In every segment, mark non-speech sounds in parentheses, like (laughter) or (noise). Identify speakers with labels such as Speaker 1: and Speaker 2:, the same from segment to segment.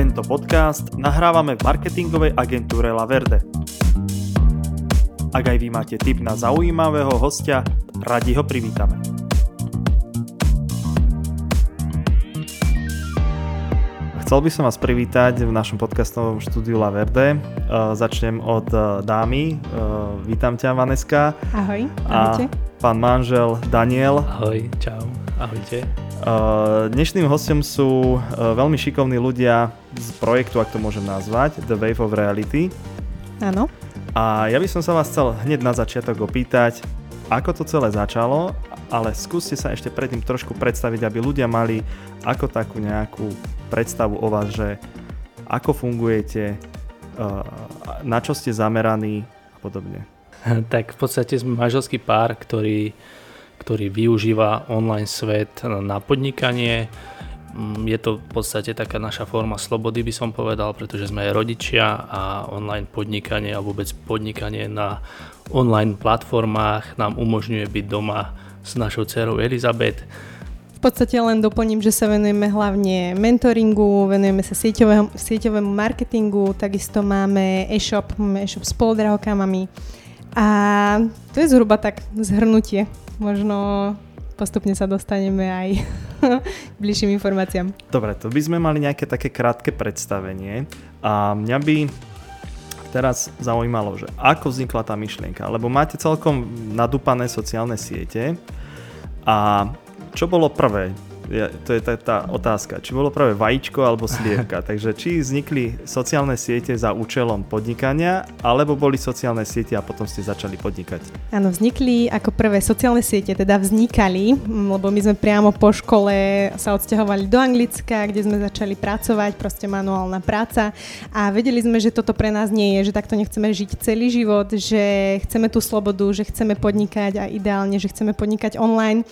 Speaker 1: Tento podcast nahrávame v marketingovej agentúre La Verde. Ak aj vy máte tip na zaujímavého hostia, radi ho privítame. Chcel by som vás privítať v našom podcastovom štúdiu La Verde. Uh, začnem od uh, dámy. Uh, vítam ťa, Vaneska.
Speaker 2: Ahoj, ahojte.
Speaker 1: A pán manžel Daniel.
Speaker 3: Ahoj, čau, ahojte.
Speaker 1: Uh, dnešným hostom sú uh, veľmi šikovní ľudia z projektu, ak to môžem nazvať, The Wave of Reality.
Speaker 2: Áno.
Speaker 1: A ja by som sa vás chcel hneď na začiatok opýtať, ako to celé začalo, ale skúste sa ešte predtým trošku predstaviť, aby ľudia mali ako takú nejakú predstavu o vás, že ako fungujete, uh, na čo ste zameraní a podobne.
Speaker 3: Tak v podstate sme manželský pár, ktorý ktorý využíva online svet na podnikanie. Mm, je to v podstate taká naša forma slobody, by som povedal, pretože sme aj rodičia a online podnikanie a vôbec podnikanie na online platformách nám umožňuje byť doma s našou dcerou Elizabeth.
Speaker 2: V podstate len doplním, že sa venujeme hlavne mentoringu, venujeme sa sieťovému, sieťovému marketingu, takisto máme e-shop, e-shop s poldrahokamami a to je zhruba tak zhrnutie možno postupne sa dostaneme aj (laughs) k bližším informáciám.
Speaker 1: Dobre, to by sme mali nejaké také krátke predstavenie a mňa by teraz zaujímalo, že ako vznikla tá myšlienka, lebo máte celkom nadúpané sociálne siete a čo bolo prvé? Ja, to je tá, tá otázka, či bolo práve vajíčko alebo slievka. (laughs) Takže či vznikli sociálne siete za účelom podnikania, alebo boli sociálne siete a potom ste začali podnikať?
Speaker 2: Áno, vznikli ako prvé sociálne siete, teda vznikali, lebo my sme priamo po škole sa odsťahovali do Anglicka, kde sme začali pracovať, proste manuálna práca a vedeli sme, že toto pre nás nie je, že takto nechceme žiť celý život, že chceme tú slobodu, že chceme podnikať a ideálne, že chceme podnikať online.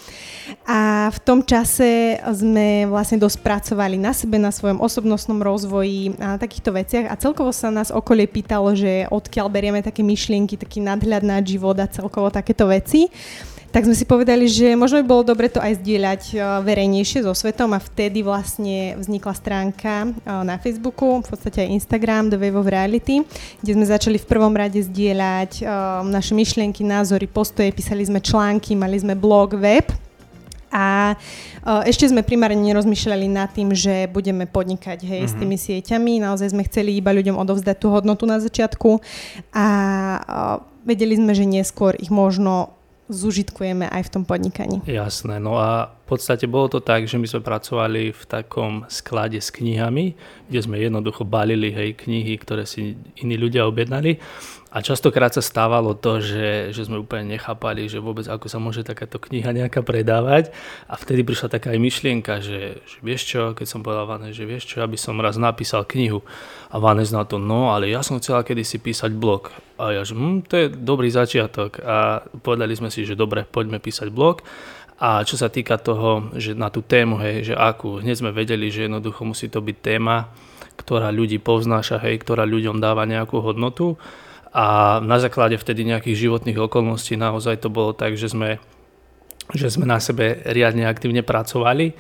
Speaker 2: A v tom čase sme vlastne dosť pracovali na sebe, na svojom osobnostnom rozvoji a na takýchto veciach. A celkovo sa nás okolie pýtalo, že odkiaľ berieme také myšlienky, taký nadhľad na život a celkovo takéto veci. Tak sme si povedali, že možno by bolo dobre to aj zdieľať e, verejnejšie so svetom a vtedy vlastne vznikla stránka e, na Facebooku, v podstate aj Instagram, The Wave of Reality, kde sme začali v prvom rade zdieľať e, naše myšlienky, názory, postoje, písali sme články, mali sme blog, web a ešte sme primárne nerozmýšľali nad tým, že budeme podnikať hej, mm-hmm. s mhm. tými sieťami. Naozaj sme chceli iba ľuďom odovzdať tú hodnotu na začiatku a vedeli sme, že neskôr ich možno zužitkujeme aj v tom podnikaní.
Speaker 3: Jasné, no a v podstate bolo to tak, že my sme pracovali v takom sklade s knihami, kde sme jednoducho balili hej, knihy, ktoré si iní ľudia objednali a častokrát sa stávalo to, že, že sme úplne nechápali, že vôbec ako sa môže takáto kniha nejaká predávať. A vtedy prišla taká aj myšlienka, že, že vieš čo, keď som povedal Vane, že vieš čo, aby som raz napísal knihu. A Vanez na to, no ale ja som chcela kedysi písať blog. A ja, že hm, to je dobrý začiatok. A povedali sme si, že dobre, poďme písať blog. A čo sa týka toho, že na tú tému, hej, že akú, hneď sme vedeli, že jednoducho musí to byť téma, ktorá ľudí povznáša, hej, ktorá ľuďom dáva nejakú hodnotu a na základe vtedy nejakých životných okolností naozaj to bolo tak, že sme, že sme na sebe riadne aktívne pracovali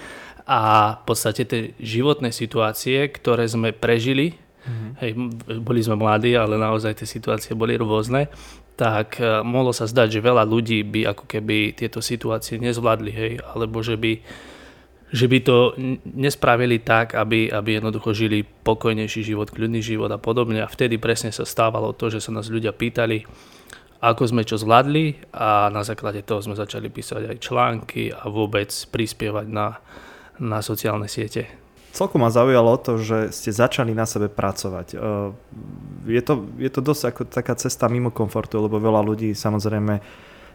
Speaker 3: a v podstate tie životné situácie, ktoré sme prežili, mm-hmm. hej, boli sme mladí, ale naozaj tie situácie boli rôzne, tak e, mohlo sa zdať, že veľa ľudí by ako keby tieto situácie nezvládli, hej, alebo že by že by to nespravili tak, aby, aby jednoducho žili pokojnejší život, kľudný život a podobne. A vtedy presne sa stávalo to, že sa nás ľudia pýtali, ako sme čo zvládli a na základe toho sme začali písať aj články a vôbec prispievať na, na sociálne siete.
Speaker 1: Celkom ma zaujalo to, že ste začali na sebe pracovať. Je to, je to dosť ako taká cesta mimo komfortu, lebo veľa ľudí samozrejme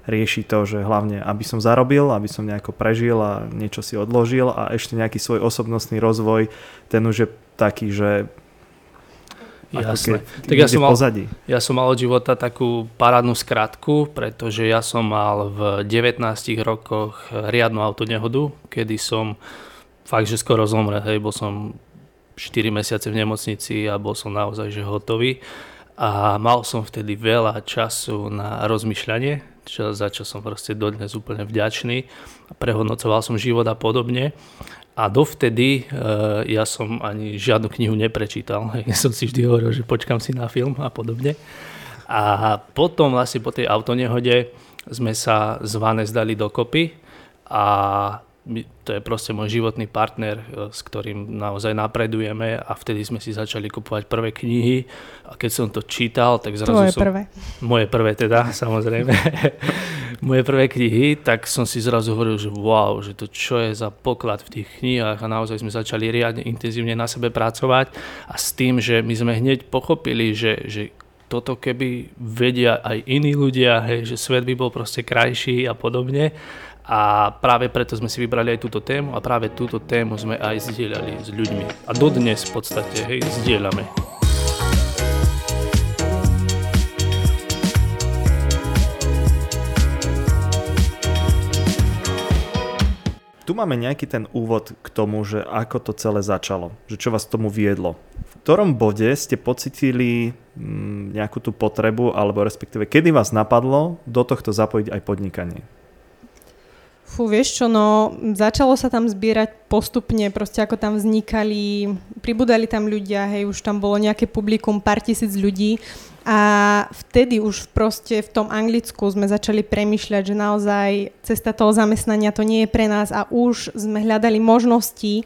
Speaker 1: rieši to, že hlavne aby som zarobil, aby som nejako prežil a niečo si odložil a ešte nejaký svoj osobnostný rozvoj, ten už je taký, že
Speaker 3: Jasné. Tak ja som, mal, ja som mal od života takú parádnu skratku, pretože ja som mal v 19 rokoch riadnu autonehodu, kedy som fakt, že skoro zomrel, hej, bol som 4 mesiace v nemocnici a bol som naozaj že hotový a mal som vtedy veľa času na rozmýšľanie, čo, za čo som proste dodnes úplne vďačný. Prehodnocoval som život a podobne. A dovtedy uh, ja som ani žiadnu knihu neprečítal. (laughs) Ja som si vždy hovoril, že počkam si na film a podobne. A potom vlastne po tej autonehode sme sa z Vanes dali dokopy a to je proste môj životný partner, e, s ktorým naozaj napredujeme a vtedy sme si začali kupovať prvé knihy a keď som to čítal, tak zrazu
Speaker 2: Tvoje
Speaker 3: som...
Speaker 2: prvé.
Speaker 3: Moje prvé teda, (laughs) samozrejme. moje prvé knihy, tak som si zrazu hovoril, že wow, že to čo je za poklad v tých knihách a naozaj sme začali riadne intenzívne na sebe pracovať a s tým, že my sme hneď pochopili, že, že toto keby vedia aj iní ľudia, hej, že svet by bol proste krajší a podobne a práve preto sme si vybrali aj túto tému a práve túto tému sme aj zdieľali s ľuďmi. A dodnes v podstate, hej, zdieľame.
Speaker 1: Tu máme nejaký ten úvod k tomu, že ako to celé začalo, že čo vás tomu viedlo. V ktorom bode ste pocitili mm, nejakú tú potrebu, alebo respektíve kedy vás napadlo do tohto zapojiť aj podnikanie?
Speaker 2: Fú, vieš čo, no začalo sa tam zbierať postupne, proste ako tam vznikali, pribudali tam ľudia, hej, už tam bolo nejaké publikum, pár tisíc ľudí a vtedy už proste v tom Anglicku sme začali premyšľať, že naozaj cesta toho zamestnania to nie je pre nás a už sme hľadali možnosti,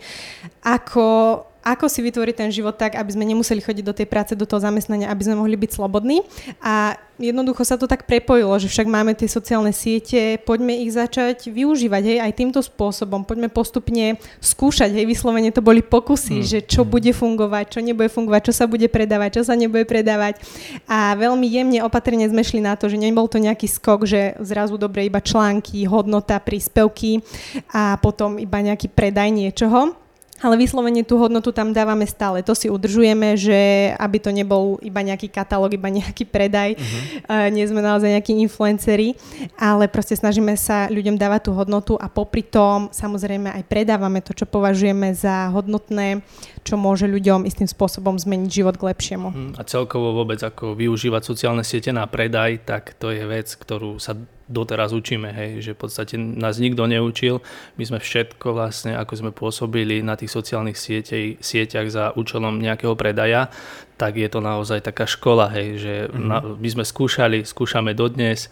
Speaker 2: ako ako si vytvoriť ten život tak, aby sme nemuseli chodiť do tej práce, do toho zamestnania, aby sme mohli byť slobodní. A jednoducho sa to tak prepojilo, že však máme tie sociálne siete, poďme ich začať využívať, hej, aj týmto spôsobom, poďme postupne skúšať, hej, vyslovene to boli pokusy, mm. že čo mm. bude fungovať, čo nebude fungovať, čo sa bude predávať, čo sa nebude predávať. A veľmi jemne opatrne sme šli na to, že nebol to nejaký skok, že zrazu dobre iba články, hodnota, príspevky a potom iba nejaký predaj niečoho ale vyslovene tú hodnotu tam dávame stále. To si udržujeme, že aby to nebol iba nejaký katalóg, iba nejaký predaj. Uh-huh. Uh, nie sme naozaj nejakí influenceri, ale proste snažíme sa ľuďom dávať tú hodnotu a popri tom samozrejme aj predávame to, čo považujeme za hodnotné, čo môže ľuďom istým spôsobom zmeniť život k lepšiemu.
Speaker 3: Uh-huh. A celkovo vôbec ako využívať sociálne siete na predaj, tak to je vec, ktorú sa doteraz učíme, hej, že v podstate nás nikto neučil. My sme všetko vlastne, ako sme pôsobili na tých sociálnych sietej, sieťach za účelom nejakého predaja, tak je to naozaj taká škola, hej, že mm-hmm. na, my sme skúšali, skúšame dodnes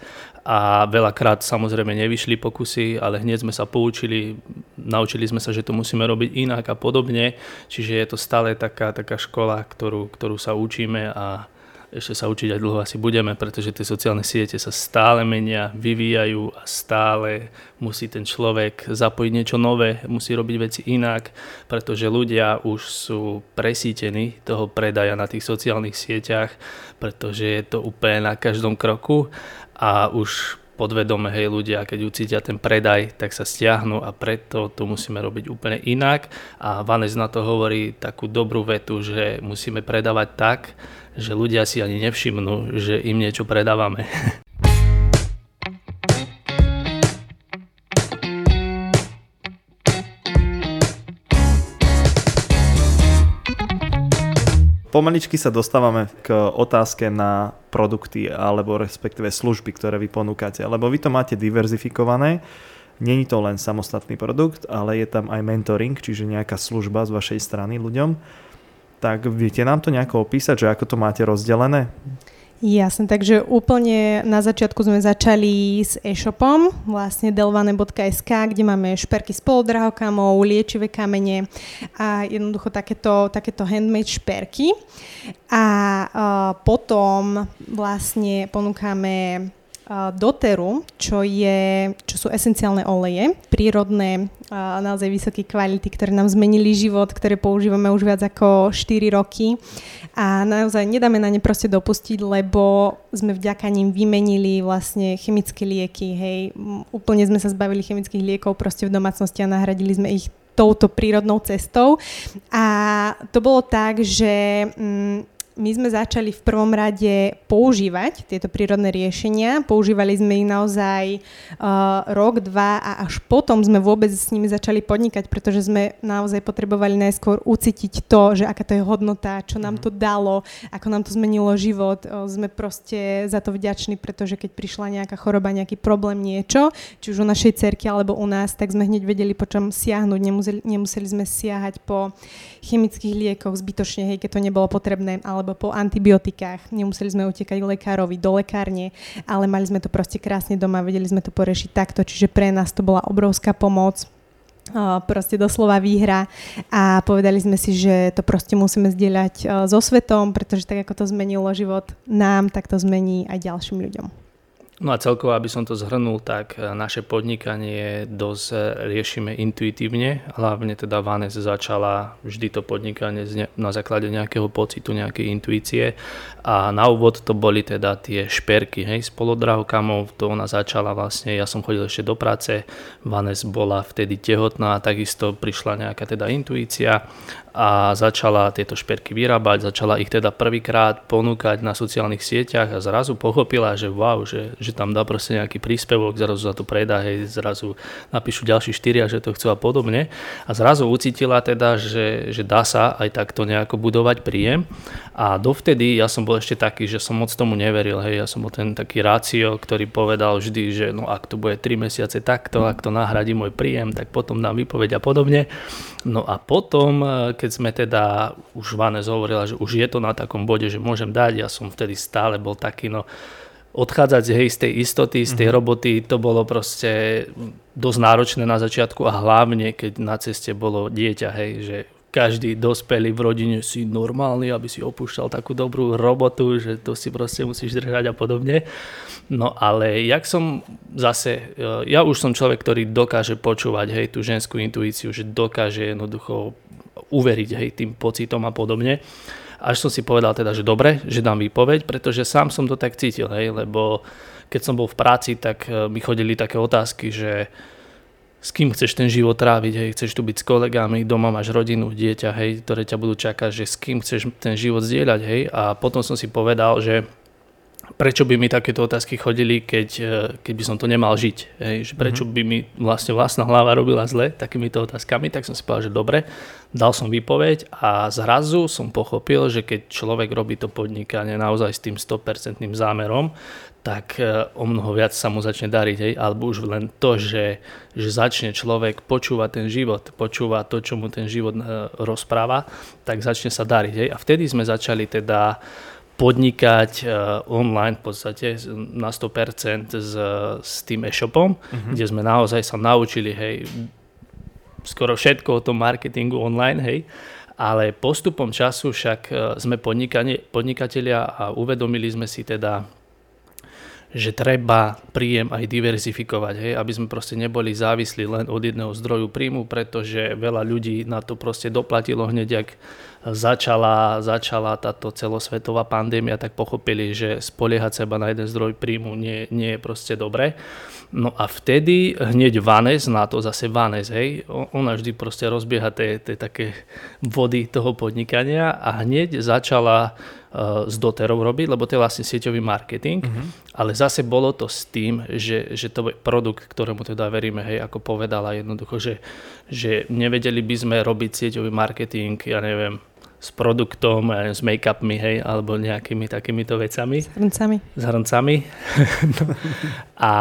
Speaker 3: a veľakrát samozrejme nevyšli pokusy, ale hneď sme sa poučili, naučili sme sa, že to musíme robiť inak a podobne, čiže je to stále taká, taká škola, ktorú, ktorú sa učíme a ešte sa učiť aj dlho asi budeme, pretože tie sociálne siete sa stále menia, vyvíjajú a stále musí ten človek zapojiť niečo nové, musí robiť veci inak, pretože ľudia už sú presítení toho predaja na tých sociálnych sieťach, pretože je to úplne na každom kroku a už podvedome, hej, ľudia, keď ucítia ten predaj, tak sa stiahnu a preto to musíme robiť úplne inak. A Vanes na to hovorí takú dobrú vetu, že musíme predávať tak, že ľudia si ani nevšimnú, že im niečo predávame. (laughs)
Speaker 1: Pomaličky sa dostávame k otázke na produkty alebo respektíve služby, ktoré vy ponúkate, lebo vy to máte diverzifikované. Není to len samostatný produkt, ale je tam aj mentoring, čiže nejaká služba z vašej strany ľuďom tak viete nám to nejako opísať, že ako to máte rozdelené?
Speaker 2: Jasne, takže úplne na začiatku sme začali s e-shopom, vlastne delvane.sk, kde máme šperky s polodrahokamou, liečivé kamene a jednoducho takéto, takéto handmade šperky. A uh, potom vlastne ponúkame doteru, čo, je, čo sú esenciálne oleje, prírodné, naozaj vysoké kvality, ktoré nám zmenili život, ktoré používame už viac ako 4 roky. A naozaj nedáme na ne proste dopustiť, lebo sme vďaka ním vymenili vlastne chemické lieky, hej, úplne sme sa zbavili chemických liekov proste v domácnosti a nahradili sme ich touto prírodnou cestou. A to bolo tak, že mm, my sme začali v prvom rade používať tieto prírodné riešenia. Používali sme ich naozaj uh, rok, dva a až potom sme vôbec s nimi začali podnikať, pretože sme naozaj potrebovali najskôr ucítiť to, že aká to je hodnota, čo nám to mhm. dalo, ako nám to zmenilo život. Uh, sme proste za to vďační, pretože keď prišla nejaká choroba, nejaký problém, niečo, či už u našej cerky alebo u nás, tak sme hneď vedeli, po čom siahnuť. Nemuseli, nemuseli sme siahať po chemických liekoch zbytočne, hej, keď to nebolo potrebné, alebo po antibiotikách. Nemuseli sme utekať k lekárovi, do lekárne, ale mali sme to proste krásne doma, vedeli sme to porešiť takto, čiže pre nás to bola obrovská pomoc proste doslova výhra a povedali sme si, že to proste musíme zdieľať so svetom, pretože tak ako to zmenilo život nám, tak to zmení aj ďalším ľuďom.
Speaker 3: No a celkovo, aby som to zhrnul, tak e, naše podnikanie dosť e, riešime intuitívne. Hlavne teda Vanes začala vždy to podnikanie na základe nejakého pocitu, nejakej intuície. A na úvod to boli teda tie šperky, hej, s polodrahokamov. To ona začala vlastne, ja som chodil ešte do práce, Vanes bola vtedy tehotná a takisto prišla nejaká teda intuícia a začala tieto šperky vyrábať, začala ich teda prvýkrát ponúkať na sociálnych sieťach a zrazu pochopila, že wow, že, že tam dá proste nejaký príspevok, zrazu za to predá, hej, zrazu napíšu ďalší štyria, že to chcú a podobne. A zrazu ucítila teda, že, že dá sa aj takto nejako budovať príjem. A dovtedy ja som bol ešte taký, že som moc tomu neveril, hej, ja som bol ten taký rácio, ktorý povedal vždy, že no ak to bude 3 mesiace takto, ak to nahradí môj príjem, tak potom dám výpoveď a podobne. No a potom, keď keď sme teda, už Vanes hovorila, že už je to na takom bode, že môžem dať, ja som vtedy stále bol taký, no odchádzať hej, z tej istoty, z tej mm-hmm. roboty, to bolo proste dosť náročné na začiatku a hlavne, keď na ceste bolo dieťa, hej, že každý dospelý v rodine si normálny, aby si opúšťal takú dobrú robotu, že to si proste musíš držať a podobne. No ale jak som zase, e, ja už som človek, ktorý dokáže počúvať hej, tú ženskú intuíciu, že dokáže jednoducho uveriť hej, tým pocitom a podobne. Až som si povedal teda, že dobre, že dám výpoveď, pretože sám som to tak cítil, hej, lebo keď som bol v práci, tak e, mi chodili také otázky, že s kým chceš ten život tráviť, hej, chceš tu byť s kolegami, doma máš rodinu, dieťa, hej, ktoré ťa budú čakať, že s kým chceš ten život zdieľať, hej, a potom som si povedal, že prečo by mi takéto otázky chodili, keď, e, keď by som to nemal žiť. Hej, že prečo mhm. by mi vlastne vlastná hlava robila zle takýmito otázkami, tak som si povedal, že dobre, dal som výpoveď a zrazu som pochopil, že keď človek robí to podnikanie naozaj s tým 100% zámerom, tak e, o mnoho viac sa mu začne dariť. Hej? Alebo už len to, že, že začne človek počúvať ten život, počúva to, čo mu ten život e, rozpráva, tak začne sa dariť. Hej? A vtedy sme začali teda podnikať uh, online v podstate na 100% s, s tým e-shopom, uh-huh. kde sme naozaj sa naučili, hej, skoro všetko o tom marketingu online, hej, ale postupom času však uh, sme podnikatelia a uvedomili sme si teda, že treba príjem aj diverzifikovať, hej, aby sme proste neboli závislí len od jedného zdroju príjmu, pretože veľa ľudí na to proste doplatilo hneď, ak začala, začala táto celosvetová pandémia, tak pochopili, že spoliehať seba na jeden zdroj príjmu nie, nie je proste dobré. No a vtedy hneď Vanes, na to zase Vanes, hej, ona vždy proste rozbieha tie, také vody toho podnikania a hneď začala s doterou robiť, lebo to je vlastne sieťový marketing, uh-huh. ale zase bolo to s tým, že, že to je produkt, ktorému teda veríme, hej, ako povedala jednoducho, že, že nevedeli by sme robiť sieťový marketing, ja neviem, s produktom, s make-upmi, hej, alebo nejakými takýmito vecami.
Speaker 2: S hrncami.
Speaker 3: S hrncami. (laughs) A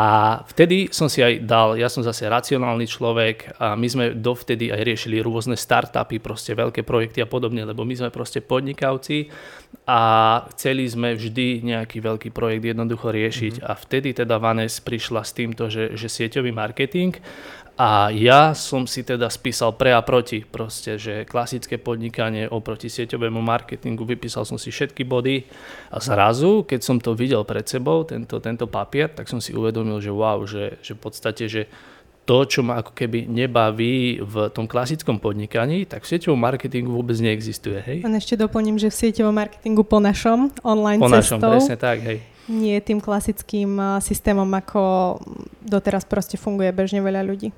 Speaker 3: vtedy som si aj dal, ja som zase racionálny človek a my sme dovtedy aj riešili rôzne startupy, proste veľké projekty a podobne, lebo my sme proste podnikavci a chceli sme vždy nejaký veľký projekt jednoducho riešiť mm-hmm. a vtedy teda Vanes prišla s týmto, že, že sieťový marketing a ja som si teda spísal pre a proti, proste, že klasické podnikanie oproti sieťovému marketingu, vypísal som si všetky body a zrazu, keď som to videl pred sebou, tento, tento papier, tak som si uvedomil, že wow, že, že v podstate, že to, čo ma ako keby nebaví v tom klasickom podnikaní, tak v sieťovom marketingu vôbec neexistuje. Hej?
Speaker 2: A ešte doplním, že v sieťovom marketingu po našom online
Speaker 3: po cestou. Po našom, presne tak, hej.
Speaker 2: Nie tým klasickým systémom, ako doteraz proste funguje bežne veľa ľudí.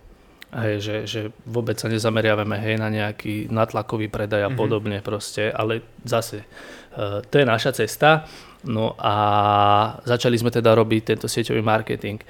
Speaker 3: Hej, že, že vôbec sa nezameriavame hej, na nejaký natlakový predaj a mm-hmm. podobne proste, ale zase uh, to je naša cesta. No a začali sme teda robiť tento sieťový marketing.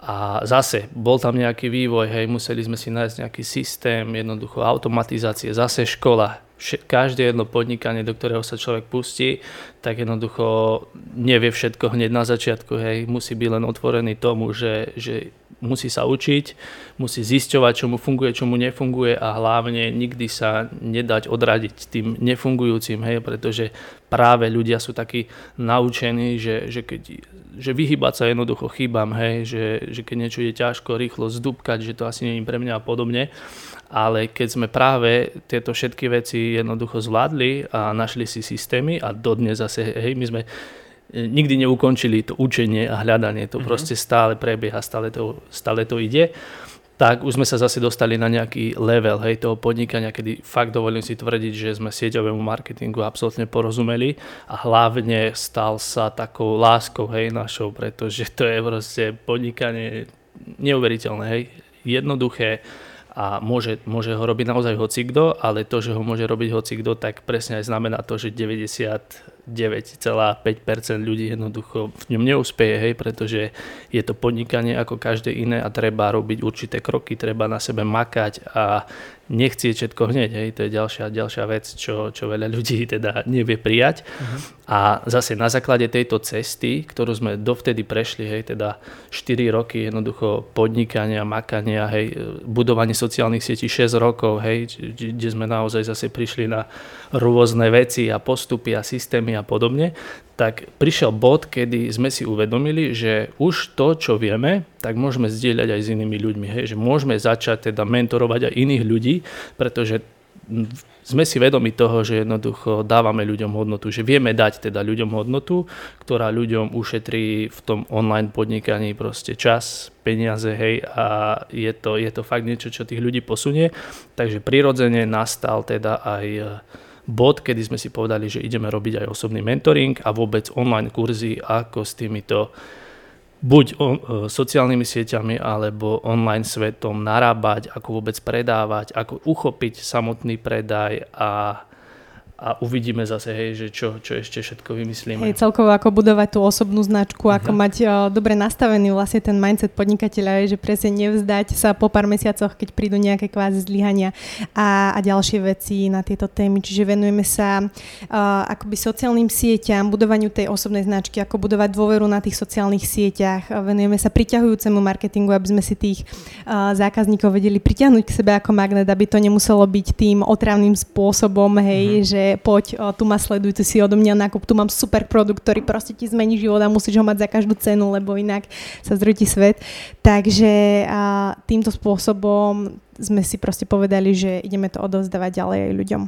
Speaker 3: A zase, bol tam nejaký vývoj, hej, museli sme si nájsť nejaký systém, jednoducho automatizácie, zase škola, každé jedno podnikanie, do ktorého sa človek pustí, tak jednoducho nevie všetko hneď na začiatku, hej, musí byť len otvorený tomu, že, že musí sa učiť, musí zisťovať, čo mu funguje, čo mu nefunguje a hlavne nikdy sa nedať odradiť tým nefungujúcim, hej, pretože práve ľudia sú takí naučení, že, že, keď, že vyhybať sa jednoducho chybám, hej, že, že keď niečo je ťažko, rýchlo zdúbkať, že to asi nie je pre mňa a podobne. Ale keď sme práve tieto všetky veci jednoducho zvládli a našli si systémy a dodnes zase, hej, my sme nikdy neukončili to učenie a hľadanie, to mm-hmm. proste stále prebieha, stále to, stále to ide, tak už sme sa zase dostali na nejaký level hej, toho podnikania, kedy fakt dovolím si tvrdiť, že sme sieťovému marketingu absolútne porozumeli a hlavne stal sa takou láskou hej, našou, pretože to je proste podnikanie neuveriteľné, hej, jednoduché, a môže, môže ho robiť naozaj hocikdo, ale to, že ho môže robiť hocikdo, tak presne aj znamená to, že 99,5% ľudí jednoducho v ňom neúspeje, hej, pretože je to podnikanie ako každé iné a treba robiť určité kroky, treba na sebe makať a nechcieť všetko hneď, hej, to je ďalšia, ďalšia vec, čo, čo veľa ľudí (laughs) teda nevie prijať. Uh-huh. A zase na základe tejto cesty, ktorú sme dovtedy prešli, hej, teda 4 roky jednoducho podnikania, makania, hej, budovanie sociálnych sietí 6 rokov, hej, kde sme naozaj zase prišli na rôzne veci a postupy a systémy a podobne, tak prišiel bod, kedy sme si uvedomili, že už to, čo vieme, tak môžeme zdieľať aj s inými ľuďmi. Hej? Že môžeme začať teda mentorovať aj iných ľudí, pretože sme si vedomi toho, že jednoducho dávame ľuďom hodnotu, že vieme dať teda ľuďom hodnotu, ktorá ľuďom ušetrí v tom online podnikaní proste čas, peniaze, hej, a je to, je to fakt niečo, čo tých ľudí posunie. Takže prirodzene nastal teda aj bod, kedy sme si povedali, že ideme robiť aj osobný mentoring a vôbec online kurzy, ako s týmito buď o, sociálnymi sieťami alebo online svetom narábať, ako vôbec predávať, ako uchopiť samotný predaj a a uvidíme zase, hej, že čo, čo ešte všetko vymyslíme.
Speaker 2: Hej, celkovo ako budovať tú osobnú značku, uh-huh. ako mať o, dobre nastavený vlastne ten mindset podnikateľa, že presne nevzdať sa po pár mesiacoch, keď prídu nejaké kvázi zlyhania a, a ďalšie veci na tieto témy. Čiže venujeme sa uh, akoby sociálnym sieťam, budovaniu tej osobnej značky, ako budovať dôveru na tých sociálnych sieťach. Venujeme sa priťahujúcemu marketingu, aby sme si tých uh, zákazníkov vedeli priťahnuť k sebe ako magnet, aby to nemuselo byť tým otravným spôsobom, hej, uh-huh. že poď, o, tu ma sleduj, tu si odo mňa nákup, tu mám super produkt, ktorý proste ti zmení život a musíš ho mať za každú cenu, lebo inak sa zrúti svet. Takže a, týmto spôsobom sme si proste povedali, že ideme to odovzdávať ďalej ľuďom.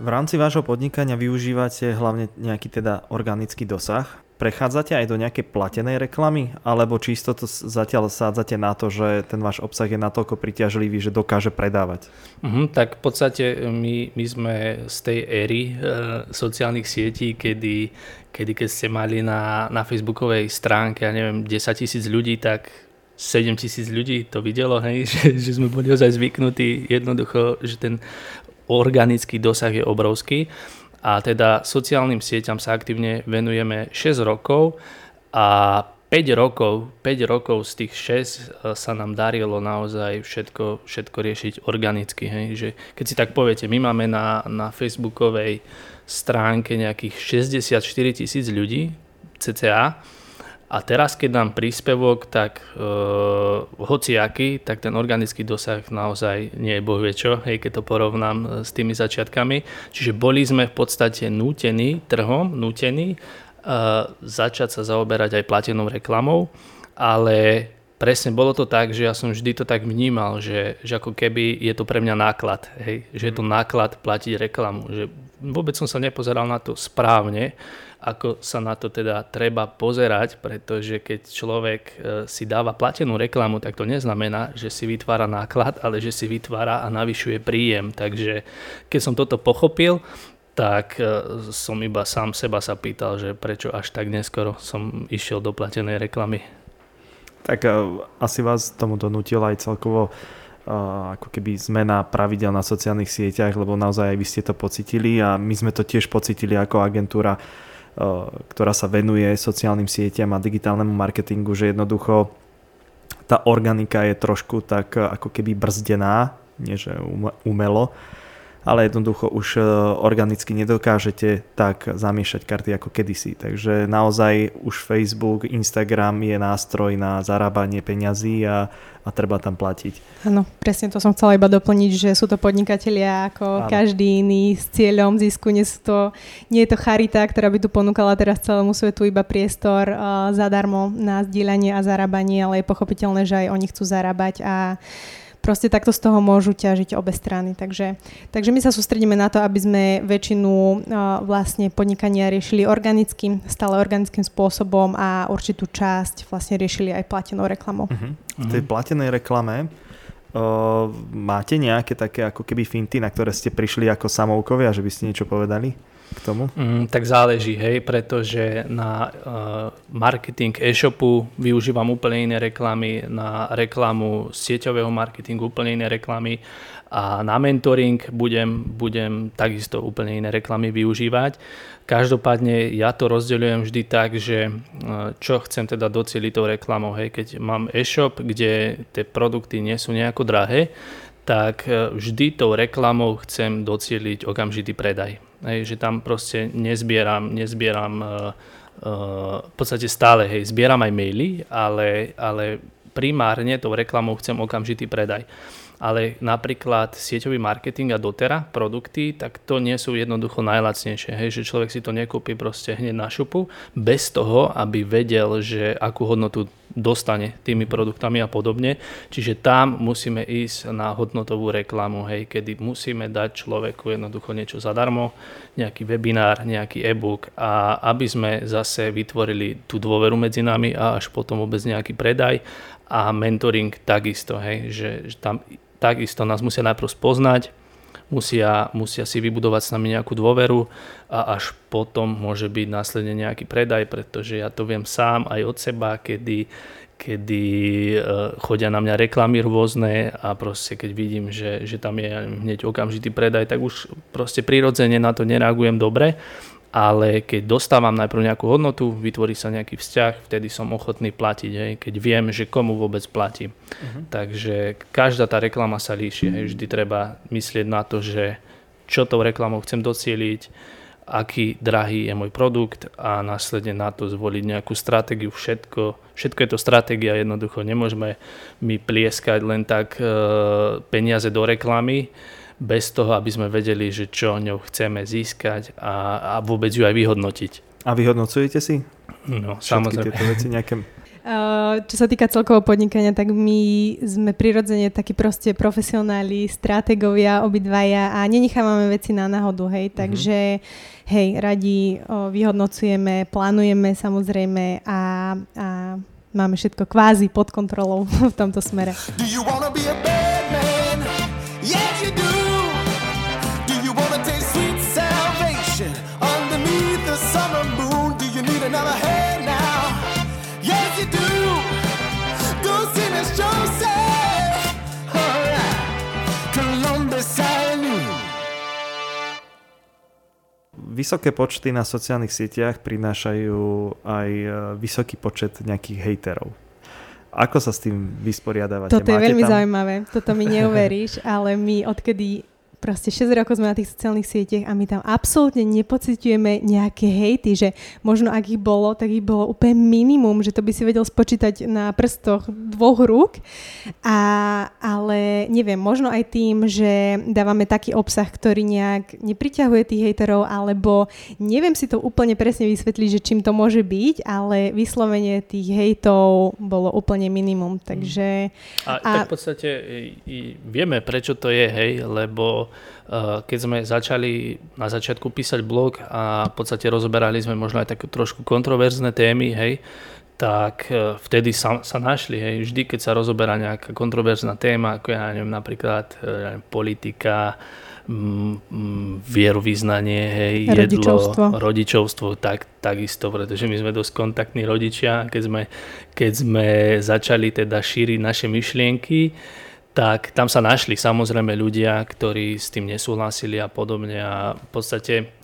Speaker 1: V rámci vášho podnikania využívate hlavne nejaký teda organický dosah. Prechádzate aj do nejakej platenej reklamy, alebo čisto to zatiaľ sádzate na to, že ten váš obsah je natoľko priťažlivý, že dokáže predávať?
Speaker 3: Uh-huh, tak v podstate my, my sme z tej éry e, sociálnych sietí, kedy, kedy keď ste mali na, na facebookovej stránke, ja neviem, 10 tisíc ľudí, tak 7 tisíc ľudí to videlo, hej, (laughs) že, že sme boli ozaj zvyknutí jednoducho, že ten organický dosah je obrovský a teda sociálnym sieťam sa aktívne venujeme 6 rokov a 5 rokov, 5 rokov z tých 6 e, sa nám darilo naozaj všetko, všetko riešiť organicky. Hej? Že keď si tak poviete, my máme na, na facebookovej stránke nejakých 64 tisíc ľudí, cca, a teraz, keď dám príspevok, tak e, hociaký, tak ten organický dosah naozaj nie je bohvie čo, hej, keď to porovnám e, s tými začiatkami. Čiže boli sme v podstate nútení, trhom nútení, e, začať sa zaoberať aj platenou reklamou, ale presne bolo to tak, že ja som vždy to tak vnímal, že, že ako keby je to pre mňa náklad, hej, že je to náklad platiť reklamu, že vôbec som sa nepozeral na to správne, ako sa na to teda treba pozerať, pretože keď človek e, si dáva platenú reklamu, tak to neznamená, že si vytvára náklad, ale že si vytvára a navyšuje príjem. Takže keď som toto pochopil, tak e, som iba sám seba sa pýtal, že prečo až tak neskoro som išiel do platenej reklamy.
Speaker 1: Tak e, asi vás tomu donútila aj celkovo ako keby zmena pravidel na sociálnych sieťach, lebo naozaj aj vy ste to pocitili a my sme to tiež pocitili ako agentúra ktorá sa venuje sociálnym sieťam a digitálnemu marketingu, že jednoducho tá organika je trošku tak ako keby brzdená, nie že umelo, ale jednoducho už eh, organicky nedokážete tak zamiešať karty ako kedysi. Takže naozaj už Facebook, Instagram je nástroj na zarábanie peňazí a a treba tam platiť.
Speaker 2: Áno, presne to som chcela iba doplniť, že sú to podnikatelia ako Áno. každý iný s cieľom zisku. Nie, sú to, nie je to charita, ktorá by tu ponúkala teraz celému svetu iba priestor uh, zadarmo na zdieľanie a zarábanie, ale je pochopiteľné, že aj oni chcú zarábať a proste takto z toho môžu ťažiť obe strany. Takže, takže my sa sústredíme na to, aby sme väčšinu uh, vlastne podnikania riešili organickým, stále organickým spôsobom a určitú časť vlastne riešili aj platenou reklamou. Uh-huh.
Speaker 1: V tej platenej reklame uh, máte nejaké také ako keby finty, na ktoré ste prišli ako samoukovia, že by ste niečo povedali? K tomu?
Speaker 3: Mm, tak záleží, hej, pretože na uh, marketing e-shopu využívam úplne iné reklamy, na reklamu sieťového marketingu úplne iné reklamy a na mentoring budem, budem takisto úplne iné reklamy využívať. Každopádne ja to rozdeľujem vždy tak, že uh, čo chcem teda docieliť tou reklamou. Hej, keď mám e-shop, kde tie produkty nie sú nejako drahé, tak uh, vždy tou reklamou chcem docieliť okamžitý predaj Hej, že tam proste nezbieram, nezbieram uh, uh, v podstate stále, hej, zbieram aj maily, ale, ale primárne tou reklamou chcem okamžitý predaj ale napríklad sieťový marketing a dotera produkty, tak to nie sú jednoducho najlacnejšie. Hej, že človek si to nekúpi proste hneď na šupu, bez toho, aby vedel, že akú hodnotu dostane tými produktami a podobne. Čiže tam musíme ísť na hodnotovú reklamu, hej, kedy musíme dať človeku jednoducho niečo zadarmo, nejaký webinár, nejaký e-book a aby sme zase vytvorili tú dôveru medzi nami a až potom vôbec nejaký predaj a mentoring takisto, hej, že, že tam takisto nás musia najprv spoznať, musia, musia si vybudovať s nami nejakú dôveru a až potom môže byť následne nejaký predaj, pretože ja to viem sám aj od seba, kedy, kedy uh, chodia na mňa reklamy rôzne a proste keď vidím, že, že tam je hneď okamžitý predaj, tak už proste prirodzene na to nereagujem dobre ale keď dostávam najprv nejakú hodnotu, vytvorí sa nejaký vzťah, vtedy som ochotný platiť, hej, keď viem, že komu vôbec platím. Uh-huh. Takže každá tá reklama sa líši, hej, vždy treba myslieť na to, že čo tou reklamou chcem docieliť, aký drahý je môj produkt a následne na to zvoliť nejakú stratégiu, všetko, všetko je to stratégia, jednoducho nemôžeme mi plieskať len tak e, peniaze do reklamy, bez toho, aby sme vedeli, že čo ňou chceme získať a, a vôbec ju aj vyhodnotiť.
Speaker 1: A vyhodnocujete si?
Speaker 3: No, samozrejme.
Speaker 1: tieto veci nejaké... (laughs)
Speaker 2: Čo sa týka celkového podnikania, tak my sme prirodzene takí proste profesionáli, stratégovia obidvaja a nenechávame veci na náhodu, hej, mhm. takže hej, radi vyhodnocujeme, plánujeme samozrejme a, a máme všetko kvázi pod kontrolou (laughs) v tomto smere. Do you be a Vysoké počty na sociálnych sieťach prinášajú aj e, vysoký počet nejakých hejterov. Ako sa s tým vysporiadávate? Toto je Máte veľmi tam... zaujímavé. Toto mi neuveríš, (laughs) ale my odkedy proste 6 rokov sme na tých sociálnych sieťach a my tam absolútne nepocitujeme nejaké hejty, že možno ak ich bolo, tak ich bolo úplne minimum, že to by si vedel spočítať na prstoch dvoch rúk. A, ale neviem, možno aj tým, že dávame taký obsah, ktorý nejak nepriťahuje tých hejterov, alebo neviem si to úplne presne vysvetliť, že čím to môže byť, ale vyslovene tých hejtov bolo úplne minimum. Takže,
Speaker 3: a, a tak v podstate i vieme, prečo to je, hej, lebo keď sme začali na začiatku písať blog a v podstate rozoberali sme možno aj také trošku kontroverzné témy, hej, tak e, vtedy sa, sa našli, hej, vždy keď sa rozoberá nejaká kontroverzná téma, ako ja neviem, napríklad e, ja neviem, politika, vierovýznanie, hej, rodičovstvo. jedlo, rodičovstvo, tak, takisto, pretože my sme dosť kontaktní rodičia, keď sme, keď sme začali teda šíriť naše myšlienky, tak tam sa našli samozrejme ľudia, ktorí s tým nesúhlasili a podobne a v podstate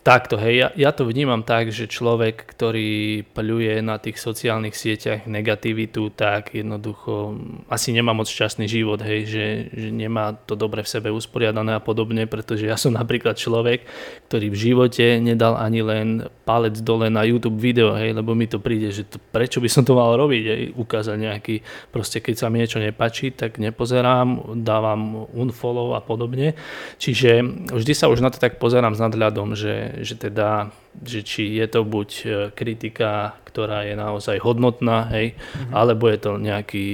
Speaker 3: Takto, hej, ja, ja to vnímam tak, že človek, ktorý pľuje na tých sociálnych sieťach negativitu, tak jednoducho asi nemá moc šťastný život, hej, že, že nemá to dobre v sebe usporiadané a podobne, pretože ja som (laughs) napríklad človek, ktorý v živote nedal ani len palec dole na YouTube video, hej, lebo mi to príde, že to, prečo by som to mal robiť, hej, ukázať nejaký, proste keď sa mi niečo nepačí, tak nepozerám, dávam unfollow a podobne, čiže vždy sa už na to tak pozerám s nadhľadom, že že teda že či je to buď e, kritika, ktorá je naozaj hodnotná, hej, mm-hmm. alebo je to nejaký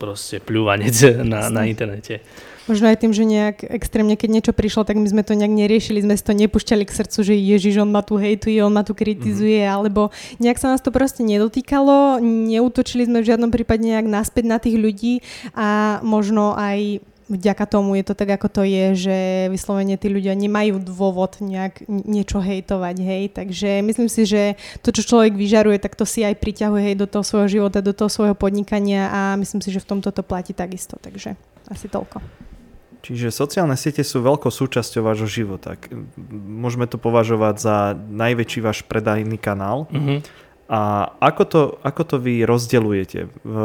Speaker 3: proste pľúvanec (laughs) na, na internete.
Speaker 2: Možno aj tým, že nejak extrémne, keď niečo prišlo, tak my sme to nejak neriešili, sme si to nepúšťali k srdcu, že Ježiš, on ma tu hejtuje, on ma tu kritizuje, mm-hmm. alebo nejak sa nás to proste nedotýkalo, neútočili sme v žiadnom prípade nejak naspäť na tých ľudí a možno aj vďaka tomu je to tak, ako to je, že vyslovene tí ľudia nemajú dôvod nejak niečo hejtovať, hej. Takže myslím si, že to, čo človek vyžaruje, tak to si aj priťahuje hej, do toho svojho života, do toho svojho podnikania a myslím si, že v tomto to platí takisto. Takže asi toľko.
Speaker 1: Čiže sociálne siete sú veľkou súčasťou vášho života. Môžeme to považovať za najväčší váš predajný kanál. Mm-hmm. A ako to, ako to vy rozdeľujete v,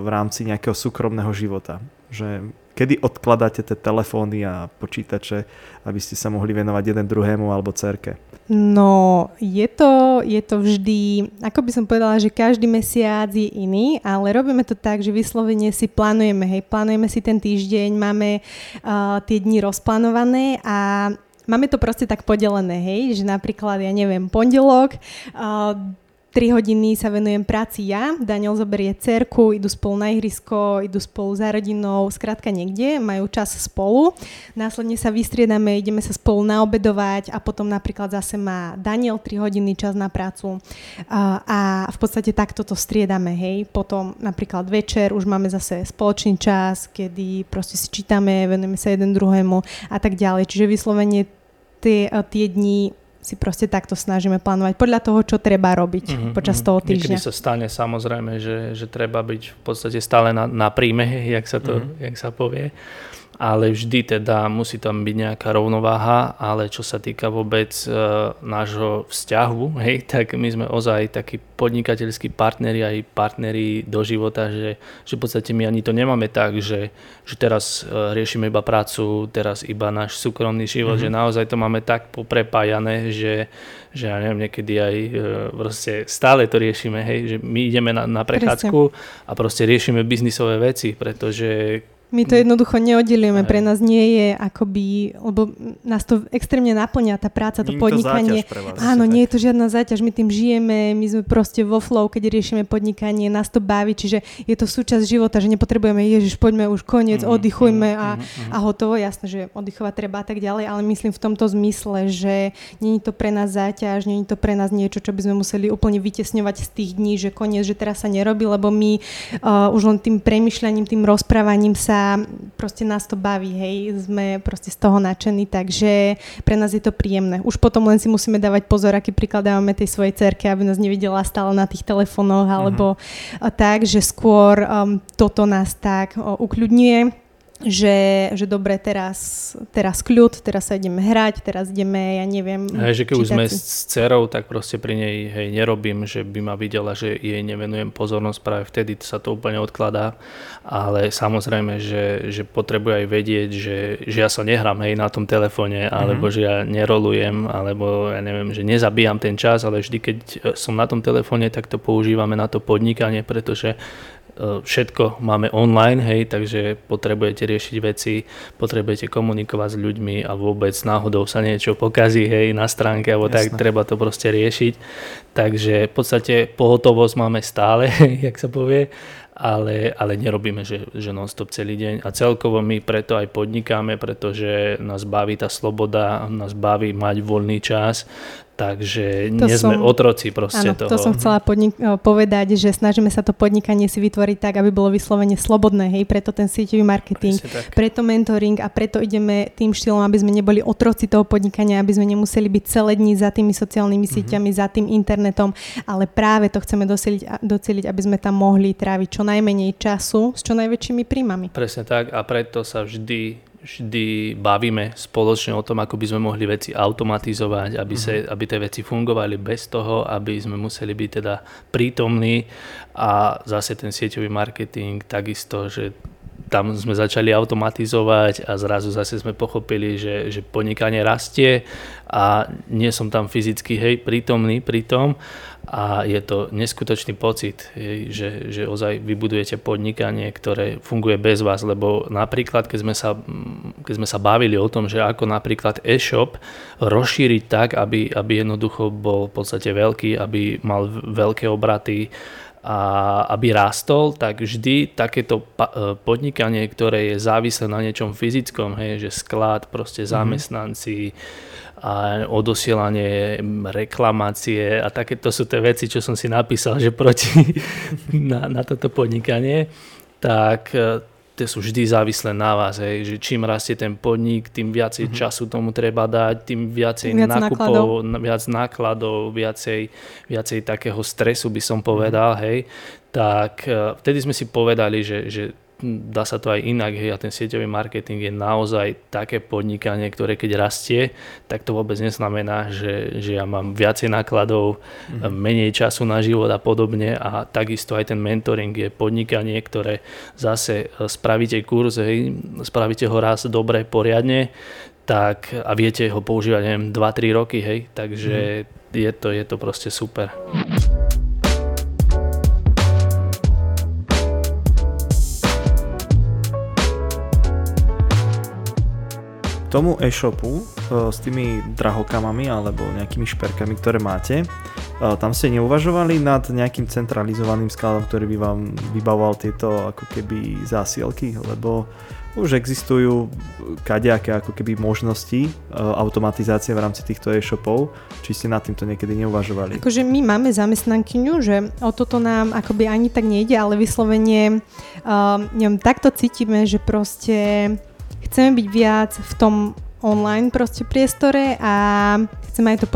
Speaker 1: v rámci nejakého súkromného života? Že kedy odkladáte tie telefóny a počítače, aby ste sa mohli venovať jeden druhému alebo cerke?
Speaker 2: No, je to, je to vždy, ako by som povedala, že každý mesiac je iný, ale robíme to tak, že vyslovene si plánujeme, hej, plánujeme si ten týždeň, máme uh, tie dni rozplánované a máme to proste tak podelené, hej, že napríklad, ja neviem, pondelok, uh, 3 hodiny sa venujem práci ja, Daniel zoberie cerku, idú spolu na ihrisko, idú spolu za rodinou, skrátka niekde, majú čas spolu. Následne sa vystriedame, ideme sa spolu naobedovať a potom napríklad zase má Daniel 3 hodiny čas na prácu a, v podstate takto to striedame, hej. Potom napríklad večer už máme zase spoločný čas, kedy proste si čítame, venujeme sa jeden druhému a tak ďalej. Čiže vyslovene tie, tie dni si proste takto snažíme plánovať podľa toho, čo treba robiť mm-hmm, počas toho týždňa.
Speaker 3: Niekedy sa stane samozrejme, že, že treba byť v podstate stále na, na príjme, (laughs) jak sa to mm-hmm. jak sa povie ale vždy teda musí tam byť nejaká rovnováha, ale čo sa týka vôbec e, nášho vzťahu, (laughs) hej, tak my sme ozaj takí podnikateľskí partneri aj partneri do života, že, že v podstate my ani to nemáme tak, že, že teraz e, riešime iba prácu, teraz iba náš súkromný život, mm-hmm. že naozaj to máme tak poprepájané, že, že ja neviem, niekedy aj e, proste stále to riešime, hej, že my ideme na, na prechádzku a proste riešime biznisové veci, pretože
Speaker 2: my to jednoducho neoddelujeme, pre nás nie je akoby, lebo nás to extrémne naplňa tá práca, to nie podnikanie.
Speaker 1: To pre vás,
Speaker 2: Áno, nie je to žiadna záťaž, my tým žijeme, my sme proste vo flow, keď riešime podnikanie, nás to baví, čiže je to súčasť života, že nepotrebujeme, ježiš, poďme už koniec, mm, oddychujme mm, a, mm, a hotovo, jasné, že oddychovať treba a tak ďalej, ale myslím v tomto zmysle, že nie je to pre nás záťaž, nie je to pre nás niečo, čo by sme museli úplne vytesňovať z tých dní, že koniec, že teraz sa nerobí, lebo my uh, už len tým premyšľaním, tým rozprávaním sa sa proste nás to baví, hej, sme proste z toho nadšení, takže pre nás je to príjemné. Už potom len si musíme dávať pozor, aký príklad dávame tej svojej cerke, aby nás nevidela stále na tých telefónoch, alebo uh-huh. tak, že skôr um, toto nás tak uh, ukľudňuje že, že dobre, teraz, teraz kľud, teraz sa ideme hrať, teraz ideme, ja neviem...
Speaker 3: Hej, že keď už sme s dcerou, tak proste pri nej hej, nerobím, že by ma videla, že jej nevenujem pozornosť, práve vtedy sa to úplne odkladá, ale samozrejme, že, že potrebuje aj vedieť, že, že ja sa nehrám hej, na tom telefóne, alebo mm-hmm. že ja nerolujem, alebo ja neviem, že nezabíjam ten čas, ale vždy, keď som na tom telefóne, tak to používame na to podnikanie, pretože E, všetko máme online, hej, takže potrebujete riešiť veci, potrebujete komunikovať s ľuďmi a vôbec náhodou sa niečo pokazí, hej, na stránke, alebo Jasne. tak treba to proste riešiť. Takže v podstate pohotovosť máme stále, (laughs) jak sa povie, ale, ale nerobíme, že, že non-stop celý deň. A celkovo my preto aj podnikáme, pretože nás baví tá sloboda, nás baví mať voľný čas, Takže to nie som, sme otroci proste áno, toho.
Speaker 2: to som chcela podnik- povedať, že snažíme sa to podnikanie si vytvoriť tak, aby bolo vyslovene slobodné, hej, preto ten sieťový marketing, preto mentoring a preto ideme tým štýlom, aby sme neboli otroci toho podnikania, aby sme nemuseli byť celé dní za tými sociálnymi mm-hmm. sieťami, za tým internetom, ale práve to chceme doceliť, doceliť, aby sme tam mohli tráviť čo najmenej času s čo najväčšími príjmami.
Speaker 3: Presne tak a preto sa vždy vždy bavíme spoločne o tom, ako by sme mohli veci automatizovať, aby, sa, aby tie veci fungovali bez toho, aby sme museli byť teda prítomní. A zase ten sieťový marketing takisto, že tam sme začali automatizovať a zrazu zase sme pochopili, že, že podnikanie rastie a nie som tam fyzicky hej, prítomný pri tom a je to neskutočný pocit, hej, že, že ozaj vybudujete podnikanie, ktoré funguje bez vás, lebo napríklad, keď sme sa, keď sme sa bavili o tom, že ako napríklad e-shop rozšíriť tak, aby, aby jednoducho bol v podstate veľký, aby mal veľké obraty, a aby rástol, tak vždy takéto e, podnikanie, ktoré je závislé na niečom fyzickom, hej, že sklad, proste mhm. zamestnanci a odosielanie reklamácie a takéto sú tie veci, čo som si napísal, že proti (laughs) na, na toto podnikanie, tak e, tie sú vždy závislé na vás, hej, že čím rastie ten podnik, tým viacej mm-hmm. času tomu treba dať, tým viacej viac nákupov, nákladov. viac nákladov, viacej, viacej takého stresu by som povedal, mm-hmm. hej, tak e, vtedy sme si povedali, že, že dá sa to aj inak, hej, a ten sieťový marketing je naozaj také podnikanie, ktoré keď rastie, tak to vôbec neznamená, že, že ja mám viacej nákladov, mm-hmm. menej času na život a podobne a takisto aj ten mentoring je podnikanie, ktoré zase e, spravíte kurz, hej, spravíte ho raz dobre, poriadne, tak a viete ho používať, neviem, 2-3 roky, hej, takže mm-hmm. je, to, je to proste super.
Speaker 1: Tomu e-shopu e, s tými drahokamami alebo nejakými šperkami, ktoré máte, e, tam ste neuvažovali nad nejakým centralizovaným skladom, ktorý by vám vybavoval tieto ako keby zásielky, lebo už existujú kadejaké ako keby možnosti e, automatizácie v rámci týchto e-shopov. Či ste nad týmto niekedy neuvažovali?
Speaker 2: Akože my máme zamestnankyňu, že o toto nám akoby ani tak nejde, ale vyslovene uh, neviem, takto cítime, že proste chceme byť viac v tom online proste priestore a chceme aj to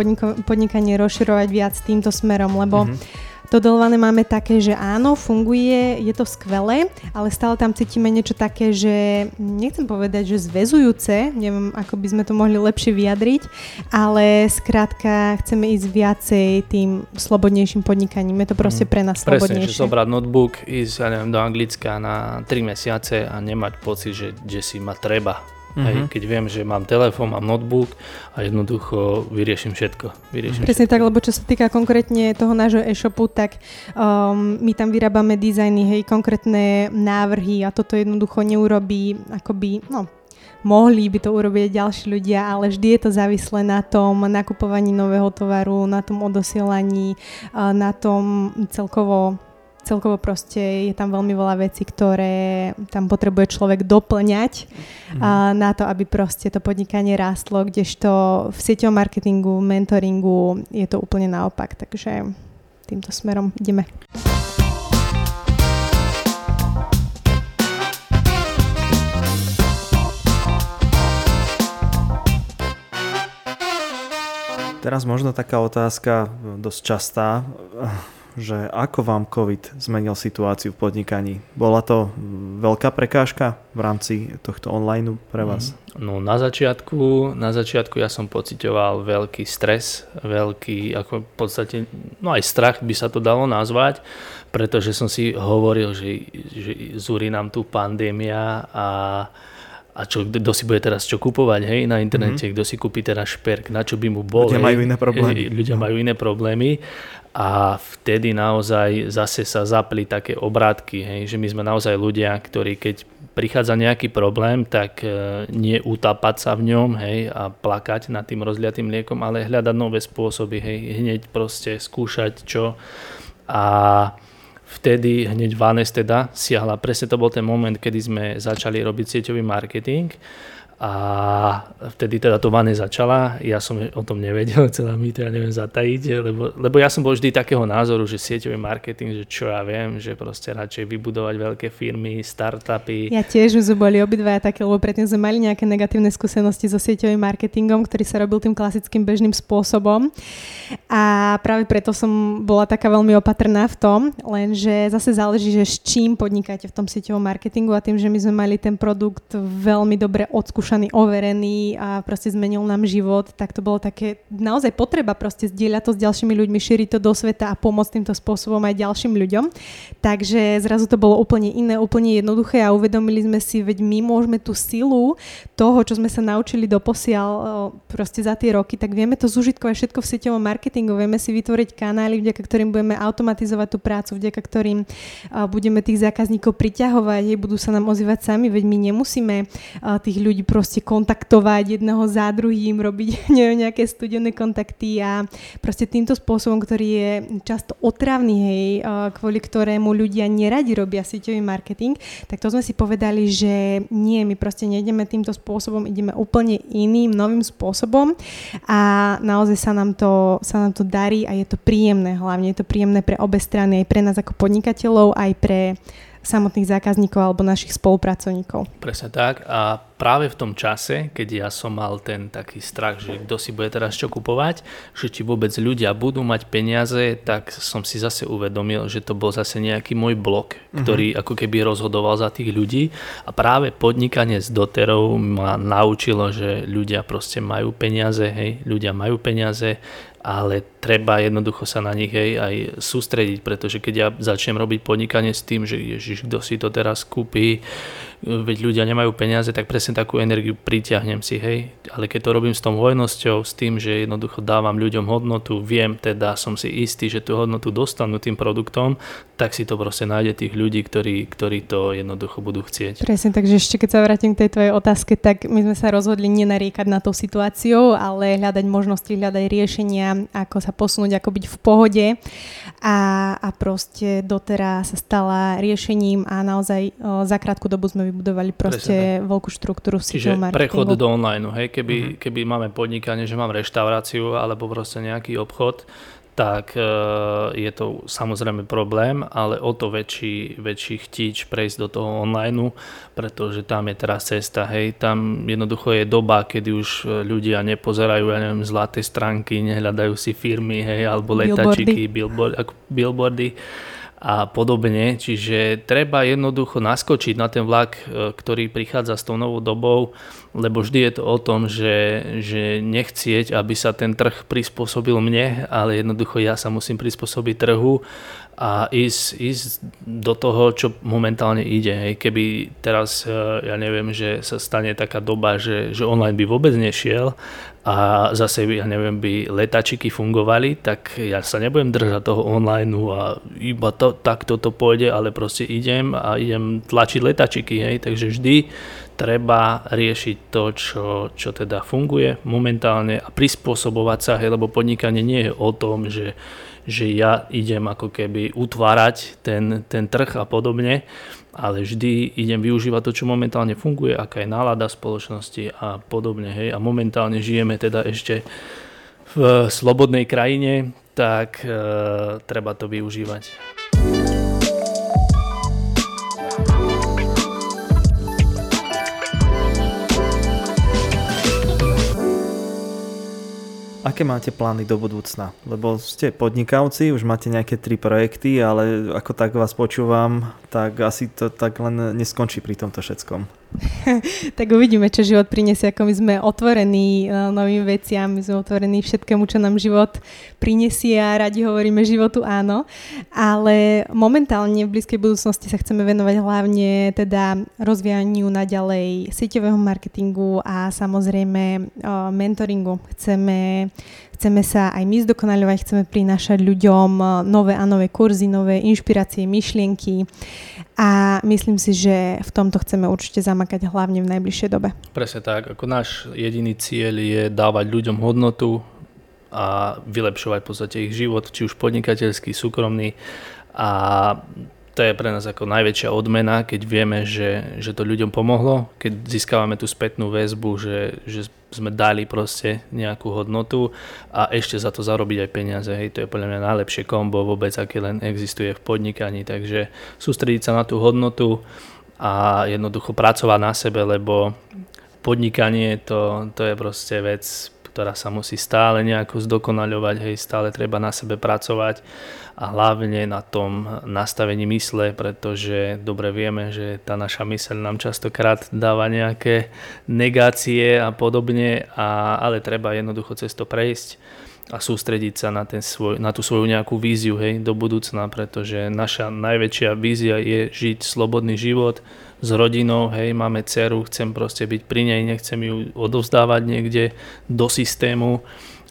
Speaker 2: podnikanie rozširovať viac týmto smerom, lebo mm-hmm. To dolované máme také, že áno, funguje, je to skvelé, ale stále tam cítime niečo také, že nechcem povedať, že zväzujúce, neviem, ako by sme to mohli lepšie vyjadriť, ale skrátka chceme ísť viacej tým slobodnejším podnikaním. Je to proste mhm. pre nás
Speaker 3: Presne,
Speaker 2: slobodnejšie.
Speaker 3: Presne, že zobrať notebook, ísť ja neviem, do Anglicka na 3 mesiace a nemať pocit, že, že si ma treba Mm-hmm. Hej, keď viem, že mám telefón, mám notebook a jednoducho vyrieším všetko. Vyriešim
Speaker 2: Presne všetko. tak, lebo čo sa týka konkrétne toho nášho e-shopu, tak um, my tam vyrábame dizajny, hej, konkrétne návrhy a toto jednoducho neurobí akoby, no, mohli by to urobiť ďalší ľudia, ale vždy je to závislé na tom nakupovaní nového tovaru, na tom odosielaní, na tom celkovo celkovo proste je tam veľmi veľa vecí, ktoré tam potrebuje človek doplňať mm. a, na to, aby proste to podnikanie rástlo, kdežto v sieťovom marketingu, mentoringu je to úplne naopak, takže týmto smerom ideme.
Speaker 1: Teraz možno taká otázka dosť častá že ako vám COVID zmenil situáciu v podnikaní? Bola to veľká prekážka v rámci tohto online pre vás?
Speaker 3: Mm, no na začiatku, na začiatku ja som pocitoval veľký stres, veľký, ako v podstate, no aj strach by sa to dalo nazvať, pretože som si hovoril, že, že zúri nám tu pandémia a a čo, kto si bude teraz čo kupovať, hej, na internete, mm-hmm. kto si kúpi teraz šperk, na čo by mu bol.
Speaker 1: Ľudia
Speaker 3: hej,
Speaker 1: majú iné problémy.
Speaker 3: Ľudia majú iné problémy a vtedy naozaj zase sa zapli také obrátky, hej, že my sme naozaj ľudia, ktorí keď prichádza nejaký problém, tak e, nie utápať sa v ňom hej, a plakať nad tým rozliatým liekom, ale hľadať nové spôsoby, hej, hneď proste skúšať čo. A vtedy hneď Vanes teda siahla. Presne to bol ten moment, kedy sme začali robiť sieťový marketing a vtedy teda to vane začala, ja som o tom nevedel, (laughs) chcela mi to ja neviem zatajiť, lebo, lebo ja som bol vždy takého názoru, že sieťový marketing, že čo ja viem, že proste radšej vybudovať veľké firmy, startupy.
Speaker 2: Ja tiež už boli obidvaja také, lebo predtým sme mali nejaké negatívne skúsenosti so sieťovým marketingom, ktorý sa robil tým klasickým bežným spôsobom. A práve preto som bola taká veľmi opatrná v tom, lenže zase záleží, že s čím podnikáte v tom sieťovom marketingu a tým, že my sme mali ten produkt veľmi dobre odskúšaný vyskúšaný, overený a proste zmenil nám život, tak to bolo také naozaj potreba proste zdieľať to s ďalšími ľuďmi, šíriť to do sveta a pomôcť týmto spôsobom aj ďalším ľuďom. Takže zrazu to bolo úplne iné, úplne jednoduché a uvedomili sme si, veď my môžeme tú silu toho, čo sme sa naučili doposiaľ proste za tie roky, tak vieme to zužitkovať všetko v sieťovom marketingu, vieme si vytvoriť kanály, vďaka ktorým budeme automatizovať tú prácu, vďaka ktorým budeme tých zákazníkov priťahovať, budú sa nám ozývať sami, veď my nemusíme tých ľudí proste kontaktovať jedného za druhým, robiť (laughs) neviem, nejaké studené kontakty a proste týmto spôsobom, ktorý je často otravný, hej, kvôli ktorému ľudia neradi robia sieťový marketing, tak to sme si povedali, že nie, my proste nejdeme týmto spôsobom, ideme úplne iným, novým spôsobom a naozaj sa nám to, sa nám to darí a je to príjemné, hlavne je to príjemné pre obe strany, aj pre nás ako podnikateľov, aj pre samotných zákazníkov alebo našich spolupracovníkov.
Speaker 3: Presne tak a práve v tom čase, keď ja som mal ten taký strach, že kto si bude teraz čo kupovať, že či vôbec ľudia budú mať peniaze, tak som si zase uvedomil, že to bol zase nejaký môj blok, mhm. ktorý uh-huh. ako keby rozhodoval za tých ľudí a práve podnikanie s doterov ma naučilo, že ľudia proste majú peniaze, hej, ľudia majú peniaze, ale treba jednoducho sa na nich aj, aj sústrediť, pretože keď ja začnem robiť podnikanie s tým, že ježiš, kto si to teraz kúpi, veď ľudia nemajú peniaze, tak presne takú energiu pritiahnem si, hej. Ale keď to robím s tou hojnosťou, s tým, že jednoducho dávam ľuďom hodnotu, viem teda, som si istý, že tú hodnotu dostanú tým produktom, tak si to proste nájde tých ľudí, ktorí, ktorí to jednoducho budú chcieť.
Speaker 2: Presne, takže ešte keď sa vrátim k tej tvojej otázke, tak my sme sa rozhodli nenariekať na tú situáciu, ale hľadať možnosti, hľadať riešenia, ako sa posunúť, ako byť v pohode. A, a proste doteraz sa stala riešením a naozaj o, za krátku dobu sme vybudovali proste veľkú štruktúru
Speaker 3: Čiže prechod do online, hej, keby, uh-huh. keby máme podnikanie, že mám reštauráciu alebo proste nejaký obchod, tak e, je to samozrejme problém, ale o to väčší, väčší chtíč prejsť do toho online, pretože tam je teraz cesta, hej, tam jednoducho je doba, kedy už ľudia nepozerajú, ja neviem, zlaté stránky, nehľadajú si firmy, hej, alebo letačiky, billboardy, billboardy a podobne. Čiže treba jednoducho naskočiť na ten vlak, e, ktorý prichádza s tou novou dobou, lebo vždy je to o tom, že, že nechcieť, aby sa ten trh prispôsobil mne, ale jednoducho ja sa musím prispôsobiť trhu a ísť, ísť do toho, čo momentálne ide. Hej. Keby teraz, e, ja neviem, že sa stane taká doba, že, že online by vôbec nešiel a zase, ja neviem, by letačiky fungovali, tak ja sa nebudem držať toho online a iba to, takto to pôjde, ale proste idem a idem tlačiť letačiky. Hej. Takže vždy treba riešiť to, čo, čo teda funguje momentálne a prispôsobovať sa, hej, lebo podnikanie nie je o tom, že že ja idem ako keby utvárať ten, ten trh a podobne, ale vždy idem využívať to, čo momentálne funguje, aká je nálada spoločnosti a podobne. Hej. A momentálne žijeme teda ešte v slobodnej krajine, tak e, treba to využívať.
Speaker 1: Aké máte plány do budúcna? Lebo ste podnikavci, už máte nejaké tri projekty, ale ako tak vás počúvam, tak asi to tak len neskončí pri tomto všetkom. (laughs)
Speaker 2: tak uvidíme, čo život prinesie, ako my sme otvorení uh, novým veciam, my sme otvorení všetkému, čo nám život prinesie a radi hovoríme životu áno, ale momentálne v blízkej budúcnosti sa chceme venovať hlavne teda rozvíjaniu naďalej sieťového marketingu a samozrejme uh, mentoringu. Chceme Chceme sa aj my zdokonaľovať, chceme prinášať ľuďom eh, nové a nové kurzy, nové inšpirácie, myšlienky a myslím si, že v tomto chceme určite zamakať hlavne v najbližšej dobe.
Speaker 3: Presne tak, ako náš jediný cieľ je dávať ľuďom hodnotu a vylepšovať v podstate ich život, či už podnikateľský, súkromný A to je pre nás ako najväčšia odmena, keď vieme, že, že to ľuďom pomohlo, keď získavame tú spätnú väzbu, že, že sme dali proste nejakú hodnotu a ešte za to zarobiť aj peniaze. Hej, to je podľa mňa najlepšie kombo vôbec, aké len existuje v podnikaní, takže sústrediť sa na tú hodnotu a jednoducho pracovať na sebe, lebo podnikanie to, to je proste vec, ktorá sa musí stále nejako zdokonaľovať, hej, stále treba na sebe pracovať a hlavne na tom nastavení mysle, pretože dobre vieme, že tá naša myseľ nám častokrát dáva nejaké negácie a podobne, a, ale treba jednoducho cez to prejsť a sústrediť sa na, ten svoj, na tú svoju nejakú víziu hej, do budúcna, pretože naša najväčšia vízia je žiť slobodný život, s rodinou, hej, máme dceru, chcem proste byť pri nej, nechcem ju odovzdávať niekde do systému,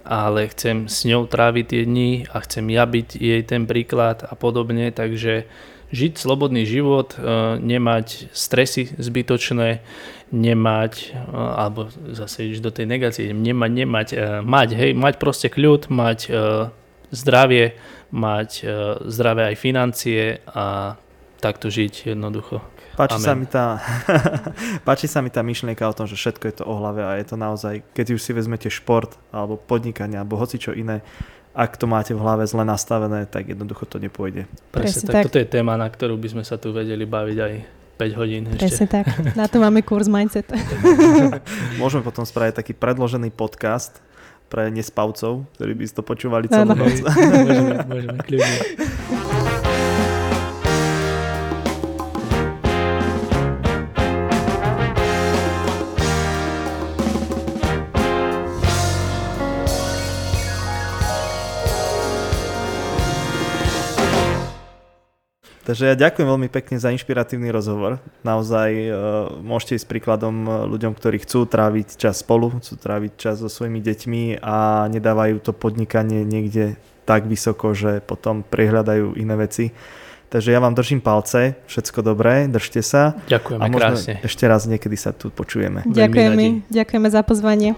Speaker 3: ale chcem s ňou tráviť tie dni a chcem ja byť jej ten príklad a podobne, takže žiť slobodný život, e, nemať stresy zbytočné, nemať, e, alebo zase ísť do tej negácie, nemať, nemať, e, mať, hej, mať proste kľud, mať zdravie, mať zdravé aj financie a takto žiť jednoducho.
Speaker 1: Páči sa, mi tá, (laughs) páči sa mi tá myšlienka o tom, že všetko je to o hlave a je to naozaj, keď už si vezmete šport alebo podnikanie alebo hoci čo iné, ak to máte v hlave zle nastavené, tak jednoducho to nepôjde.
Speaker 3: Presne, Presne tak. tak. Toto je téma, na ktorú by sme sa tu vedeli baviť aj 5 hodín ešte.
Speaker 2: Presne tak. Na to máme kurz Mindset. (laughs)
Speaker 1: Môžeme potom spraviť taký predložený podcast pre nespavcov, ktorí by si to počúvali celú noc.
Speaker 3: môžeme, môžeme, kľudne. (laughs)
Speaker 1: Takže ja ďakujem veľmi pekne za inšpiratívny rozhovor. Naozaj uh, môžete ísť príkladom e, ľuďom, ktorí chcú tráviť čas spolu, chcú tráviť čas so svojimi deťmi a nedávajú to podnikanie niekde tak vysoko, že potom prehľadajú iné veci. Takže ja vám držím palce, všetko dobré, držte sa.
Speaker 3: Ďakujeme
Speaker 1: a
Speaker 3: krásne.
Speaker 1: ešte raz niekedy sa tu počujeme.
Speaker 2: Ďakujeme, ďakujeme za pozvanie.